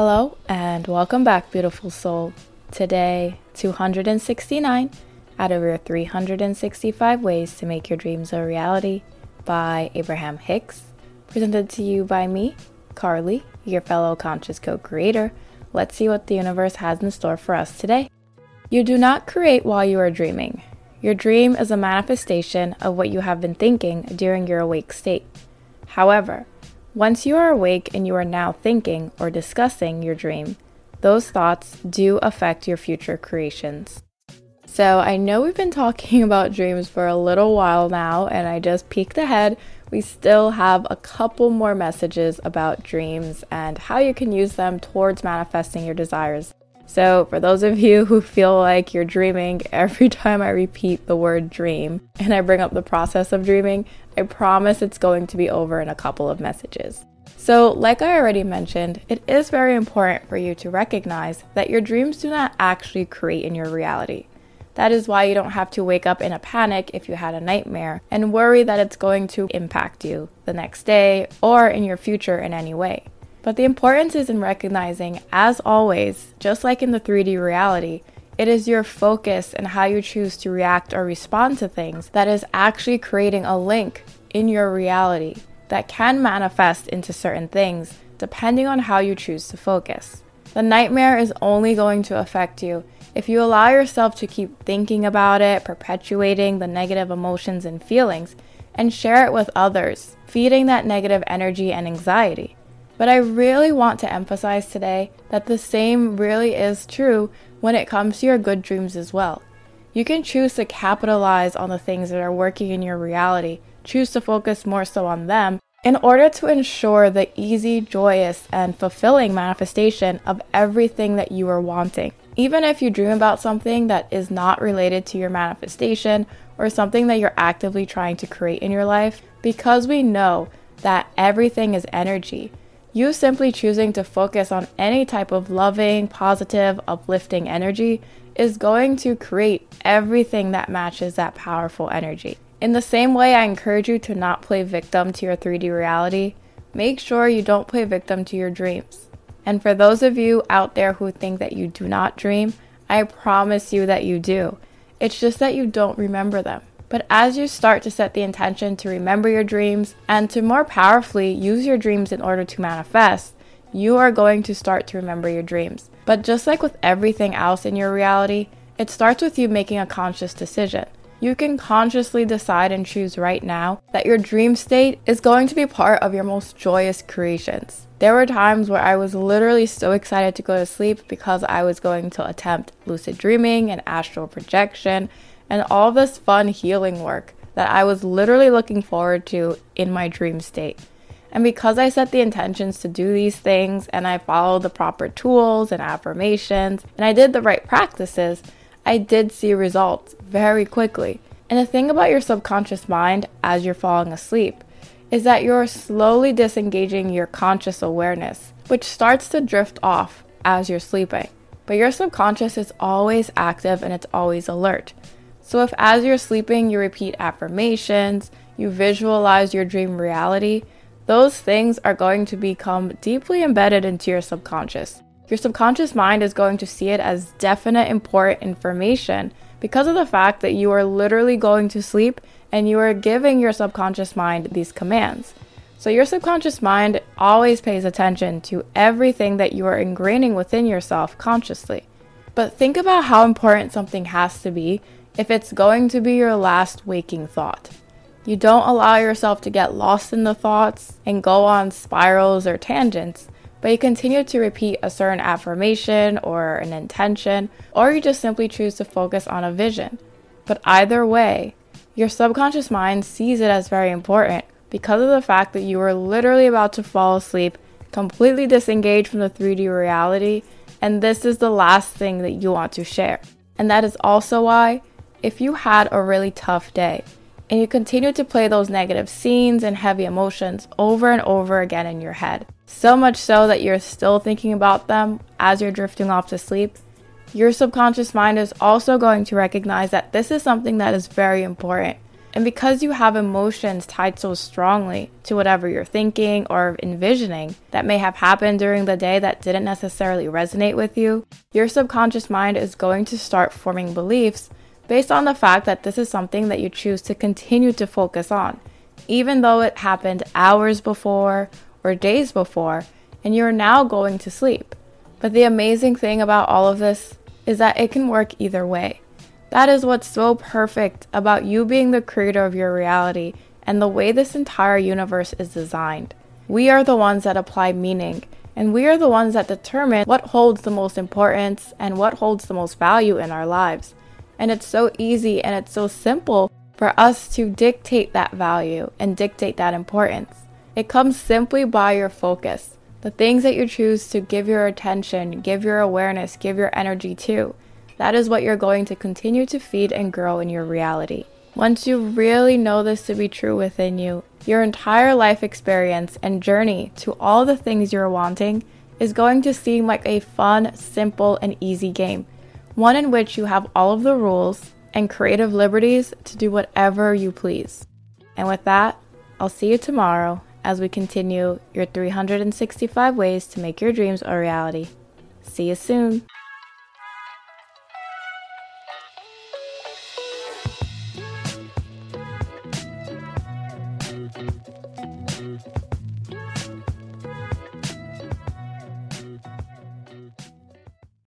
Hello and welcome back, beautiful soul. Today, 269 out of your 365 ways to make your dreams a reality by Abraham Hicks, presented to you by me, Carlie, your fellow conscious co creator. Let's see what the universe has in store for us today. You do not create while you are dreaming. Your dream is a manifestation of what you have been thinking during your awake state. However, once you are awake and you are now thinking or discussing your dream, those thoughts do affect your future creations. So, I know we've been talking about dreams for a little while now, and I just peeked ahead. We still have a couple more messages about dreams and how you can use them towards manifesting your desires. So, for those of you who feel like you're dreaming every time I repeat the word dream and I bring up the process of dreaming, I promise it's going to be over in a couple of messages. So, like I already mentioned, it is very important for you to recognize that your dreams do not actually create in your reality. That is why you don't have to wake up in a panic if you had a nightmare and worry that it's going to impact you the next day or in your future in any way. But the importance is in recognizing, as always, just like in the 3D reality, it is your focus and how you choose to react or respond to things that is actually creating a link in your reality that can manifest into certain things depending on how you choose to focus. The nightmare is only going to affect you if you allow yourself to keep thinking about it, perpetuating the negative emotions and feelings, and share it with others, feeding that negative energy and anxiety. But I really want to emphasize today that the same really is true when it comes to your good dreams as well. You can choose to capitalize on the things that are working in your reality, choose to focus more so on them, in order to ensure the easy, joyous, and fulfilling manifestation of everything that you are wanting. Even if you dream about something that is not related to your manifestation or something that you're actively trying to create in your life, because we know that everything is energy, you simply choosing to focus on any type of loving, positive, uplifting energy is going to create everything that matches that powerful energy. In the same way, I encourage you to not play victim to your 3D reality. Make sure you don't play victim to your dreams. And for those of you out there who think that you do not dream, I promise you that you do. It's just that you don't remember them. But as you start to set the intention to remember your dreams and to more powerfully use your dreams in order to manifest, you are going to start to remember your dreams. But just like with everything else in your reality, it starts with you making a conscious decision. You can consciously decide and choose right now that your dream state is going to be part of your most joyous creations. There were times where I was literally so excited to go to sleep because I was going to attempt lucid dreaming and astral projection and all this fun healing work that I was literally looking forward to in my dream state. And because I set the intentions to do these things and I followed the proper tools and affirmations and I did the right practices, I did see results very quickly. And the thing about your subconscious mind as you're falling asleep is that you're slowly disengaging your conscious awareness, which starts to drift off as you're sleeping. But your subconscious is always active and it's always alert. So, if as you're sleeping you repeat affirmations, you visualize your dream reality, those things are going to become deeply embedded into your subconscious. Your subconscious mind is going to see it as definite important information because of the fact that you are literally going to sleep and you are giving your subconscious mind these commands. So, your subconscious mind always pays attention to everything that you are ingraining within yourself consciously. But think about how important something has to be if it's going to be your last waking thought. You don't allow yourself to get lost in the thoughts and go on spirals or tangents, but you continue to repeat a certain affirmation or an intention, or you just simply choose to focus on a vision. But either way, your subconscious mind sees it as very important because of the fact that you are literally about to fall asleep, completely disengaged from the 3D reality, and this is the last thing that you want to share. And that is also why if you had a really tough day and you continue to play those negative scenes and heavy emotions over and over again in your head, so much so that you're still thinking about them as you're drifting off to sleep, your subconscious mind is also going to recognize that this is something that is very important. And because you have emotions tied so strongly to whatever you're thinking or envisioning that may have happened during the day that didn't necessarily resonate with you, your subconscious mind is going to start forming beliefs based on the fact that this is something that you choose to continue to focus on, even though it happened hours before or days before, and you're now going to sleep. But the amazing thing about all of this is that it can work either way. That is what's so perfect about you being the creator of your reality and the way this entire universe is designed. We are the ones that apply meaning, and we are the ones that determine what holds the most importance and what holds the most value in our lives. And it's so easy and it's so simple for us to dictate that value and dictate that importance. It comes simply by your focus, the things that you choose to give your attention, give your awareness, give your energy to. That is what you're going to continue to feed and grow in your reality. Once you really know this to be true within you, your entire life experience and journey to all the things you're wanting is going to seem like a fun, simple, and easy game one in which you have all of the rules and creative liberties to do whatever you please. And with that, I'll see you tomorrow as we continue your 365 ways to make your dreams a reality. See you soon.